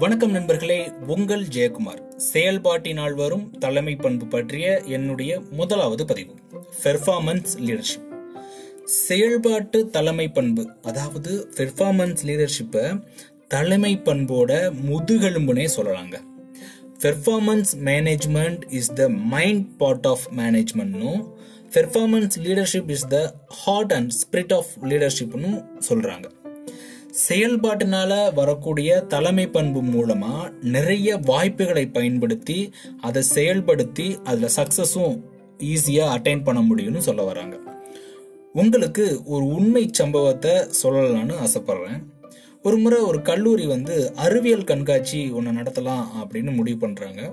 வணக்கம் நண்பர்களே உங்கள் ஜெயக்குமார். செயல்பாட்டினால் வரும் தலைமை பண்பு பற்றிய என்னுடைய முதலாவது பதிவு பெர்ஃபார்மன்ஸ் லீடர்ஷிப் செயல்பாட்டு தலைமை பண்பு அதாவது பெர்ஃபார்மன்ஸ் லீடர்ஷிப்பை தலைமை பண்போட முதுகெலும்புனே சொல்லலாங்க. Performance management is the mind part of மேனேஜ்மெண்ட்னும் performance leadership is the heart and spirit of லீடர்ஷிப்னு சொல்கிறாங்க செயல்பாட்டினால வரக்கூடிய தலைமை பண்பு மூலமா நிறைய வாய்ப்புகளை பயன்படுத்தி அதை செயல்படுத்தி அதுல சக்சஸும் ஈஸியா அட்டைன் பண்ண முடியும்னு சொல்ல வராங்க. உங்களுக்கு ஒரு உண்மை சம்பவத்தை சொல்லலாம்னு ஆசைப்படுறேன். ஒரு முறை ஒரு கல்லூரி வந்து அறிவியல் கண்காட்சி ஒன்று நடத்தலாம் அப்படின்னு முடிவு பண்ணுறாங்க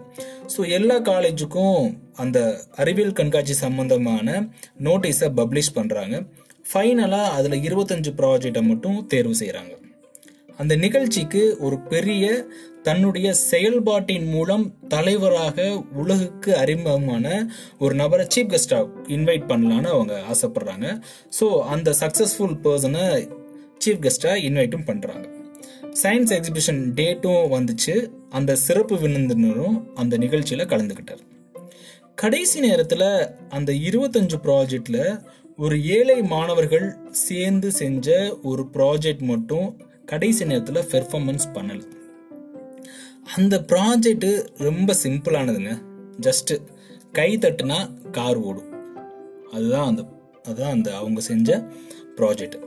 ஸோ எல்லா காலேஜுக்கும் அந்த அறிவியல் கண்காட்சி சம்பந்தமான நோட்டீஸை பப்ளிஷ் பண்ணுறாங்க ஃபைனலாக அதில் இருபத்தஞ்சு ப்ராஜெக்டை மட்டும் தேர்வு செய்கிறாங்க அந்த நிகழ்ச்சிக்கு ஒரு பெரிய தன்னுடைய செயல்பாட்டின் மூலம் தலைவராக உலகுக்கு அறிமுகமான ஒரு நபரை சீஃப் கெஸ்டாக இன்வைட் பண்ணலான்னு அவங்க ஆசைப்படுறாங்க. ஸோ அந்த சக்ஸஸ்ஃபுல் பர்சனை சீஃப் கெஸ்டாக இன்வைட்டும் பண்ணுறாங்க சயின்ஸ் எக்ஸிபிஷன் டேட்டும் வந்துச்சு. அந்த சிறப்பு விருந்தினரும் அந்த நிகழ்ச்சியில் கலந்துக்கிட்டார் கடைசி நேரத்தில் அந்த இருபத்தஞ்சு ப்ராஜெக்டில் ஒரு ஏழை மாணவர்கள் சேர்ந்து செஞ்ச ஒரு ப்ராஜெக்ட் மட்டும் கடைசி நேரத்தில் பெர்ஃபார்மன்ஸ் பண்ணல. அந்த ப்ராஜெக்ட்டு ரொம்ப சிம்பிளானதுங்க ஜஸ்ட்டு கை தட்டுனா கார் ஓடும். அதுதான் அந்த அதுதான் அந்த அவங்க செஞ்ச ப்ராஜெக்ட்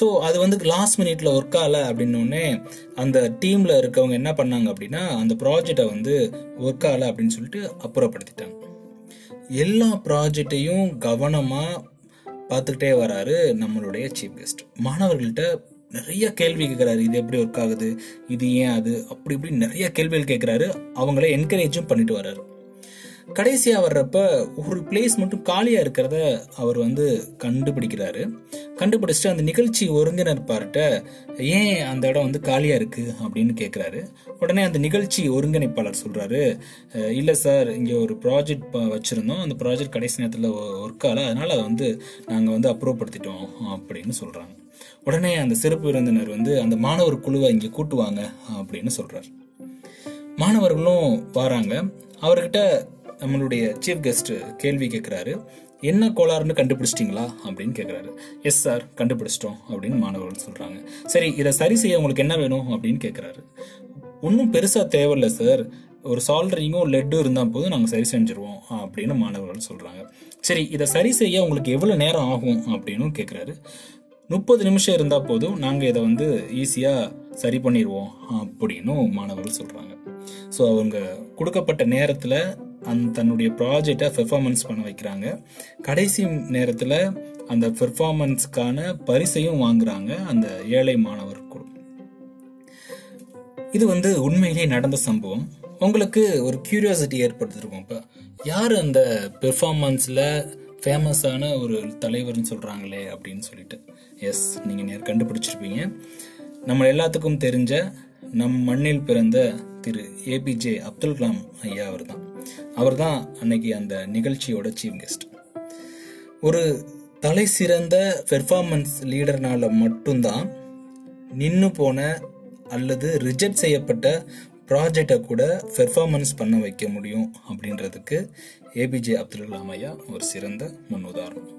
ஸோ அது வந்து லாஸ்ட் மினிட்ல ஒர்க் ஆகல அப்படின்னோடனே அந்த டீமில் இருக்கவங்க என்ன பண்ணாங்க அப்படின்னா அந்த ப்ராஜெக்டை வந்து ஒர்க் ஆகல அப்படின்னு சொல்லிட்டு அப்புறப்படுத்திட்டாங்க. எல்லா ப்ராஜெக்டையும் கவனமாக பார்த்துக்கிட்டே வராரு நம்மளுடைய சீஃப் கெஸ்ட் மாணவர்கள்ட்ட நிறைய கேள்வி கேட்குறாரு இது எப்படி ஒர்க் ஆகுது இது ஏன் அது அப்படி இப்படி நிறைய கேள்விகள் கேட்குறாரு அவங்கள என்கரேஜும் பண்ணிட்டு வர்றாரு கடைசியாக வர்றப்ப ஒரு பிளேஸ் மட்டும் காலியாக இருக்கிறத அவர் வந்து கண்டுபிடிக்கிறாரு. கண்டுபிடிச்சிட்டு அந்த நிகழ்ச்சி ஒருங்கிணைப்பார்கிட்ட ஏன் அந்த இடம் வந்து காலியாக இருக்குது அப்படின்னு கேட்குறாரு உடனே அந்த நிகழ்ச்சி ஒருங்கிணைப்பாளர் சொல்கிறாரு இல்லை சார் இங்கே ஒரு ப்ராஜெக்ட் வச்சுருந்தோம். அந்த ப்ராஜெக்ட் கடைசி நேரத்தில் ஒர்க் ஆகலை. அதனால் அதை வந்து நாங்கள் வந்து அப்ரூவ் படுத்திட்டோம் அப்படின்னு சொல்கிறாங்க உடனே அந்த சிறப்பு விருந்தினர் வந்து அந்த மாணவர் குழுவை இங்கே கூட்டுவாங்க அப்படின்னு சொல்கிறார் மாணவர்களும் வராங்க. அவர்கிட்ட நம்மளுடைய சீஃப் கெஸ்ட் கேள்வி கேட்குறாரு என்ன கோளாறுன்னு கண்டுபிடிச்சிட்டிங்களா? அப்படின்னு கேட்குறாரு எஸ் சார் கண்டுபிடிச்சிட்டோம் அப்படின்னு மாணவர்கள் சொல்கிறாங்க சரி இதை சரி செய்ய உங்களுக்கு என்ன வேணும்? அப்படின்னு கேட்குறாரு ஒன்றும் பெருசாக தேவையில்ல சார் ஒரு சால்டரிங்கும் லெட்டும் இருந்தால் போதும் நாங்கள் சரி செஞ்சுருவோம் அப்படின்னு மாணவர்கள் சொல்கிறாங்க சரி இதை சரி செய்ய உங்களுக்கு எவ்வளோ நேரம் ஆகும்? அப்படின்னு கேட்குறாரு முப்பது நிமிஷம் இருந்தால் போதும் நாங்கள் இதை வந்து ஈஸியாக சரி பண்ணிடுவோம் அப்படின்னு மாணவர்கள் சொல்கிறாங்க ஸோ அவங்க கொடுக்கப்பட்ட நேரத்தில் அந்த தன்னுடைய ப்ராஜெக்டை பெர்ஃபார்மன்ஸ் பண்ண வைக்கிறாங்க. கடைசி நேரத்தில் அந்த பெர்ஃபார்மன்ஸ்க்கான பரிசையும் வாங்குறாங்க அந்த ஏழை மாணவர் குழு. இது வந்து உண்மையிலேயே நடந்த சம்பவம். உங்களுக்கு ஒரு கியூரியாசிட்டி ஏற்படுத்திருக்கும் இப்போ. யார் அந்த பெர்ஃபார்மன்ஸில் ஃபேமஸான ஒரு தலைவர்னு சொல்கிறாங்களே அப்படின்னு சொல்லிட்டு. எஸ் நீங்கள் நேர் கண்டுபிடிச்சிருப்பீங்க. நம்ம எல்லாத்துக்கும் தெரிஞ்ச நம் மண்ணில் பிறந்த திரு ஏபிஜே அப்துல் கலாம் ஐயா அவர் தான் அவர் தான் அன்னைக்கு அந்த நிகழ்ச்சியோட சீஃப் கெஸ்ட் ஒரு தலை சிறந்த பெர்ஃபார்மன்ஸ் லீடர்னால மட்டும்தான் நின்று போன அல்லது ரிஜெக்ட் செய்யப்பட்ட ப்ராஜெக்டை கூட பெர்ஃபார்மன்ஸ் பண்ண வைக்க முடியும் அப்படின்றதுக்கு ஏபிஜே அப்துல் கலாம் ஐயா ஒரு சிறந்த முன்னுதாரணம்.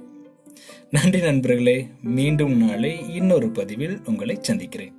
நன்றி நண்பர்களே மீண்டும் நாளை இன்னொரு பதிவில் உங்களை சந்திக்கிறேன்.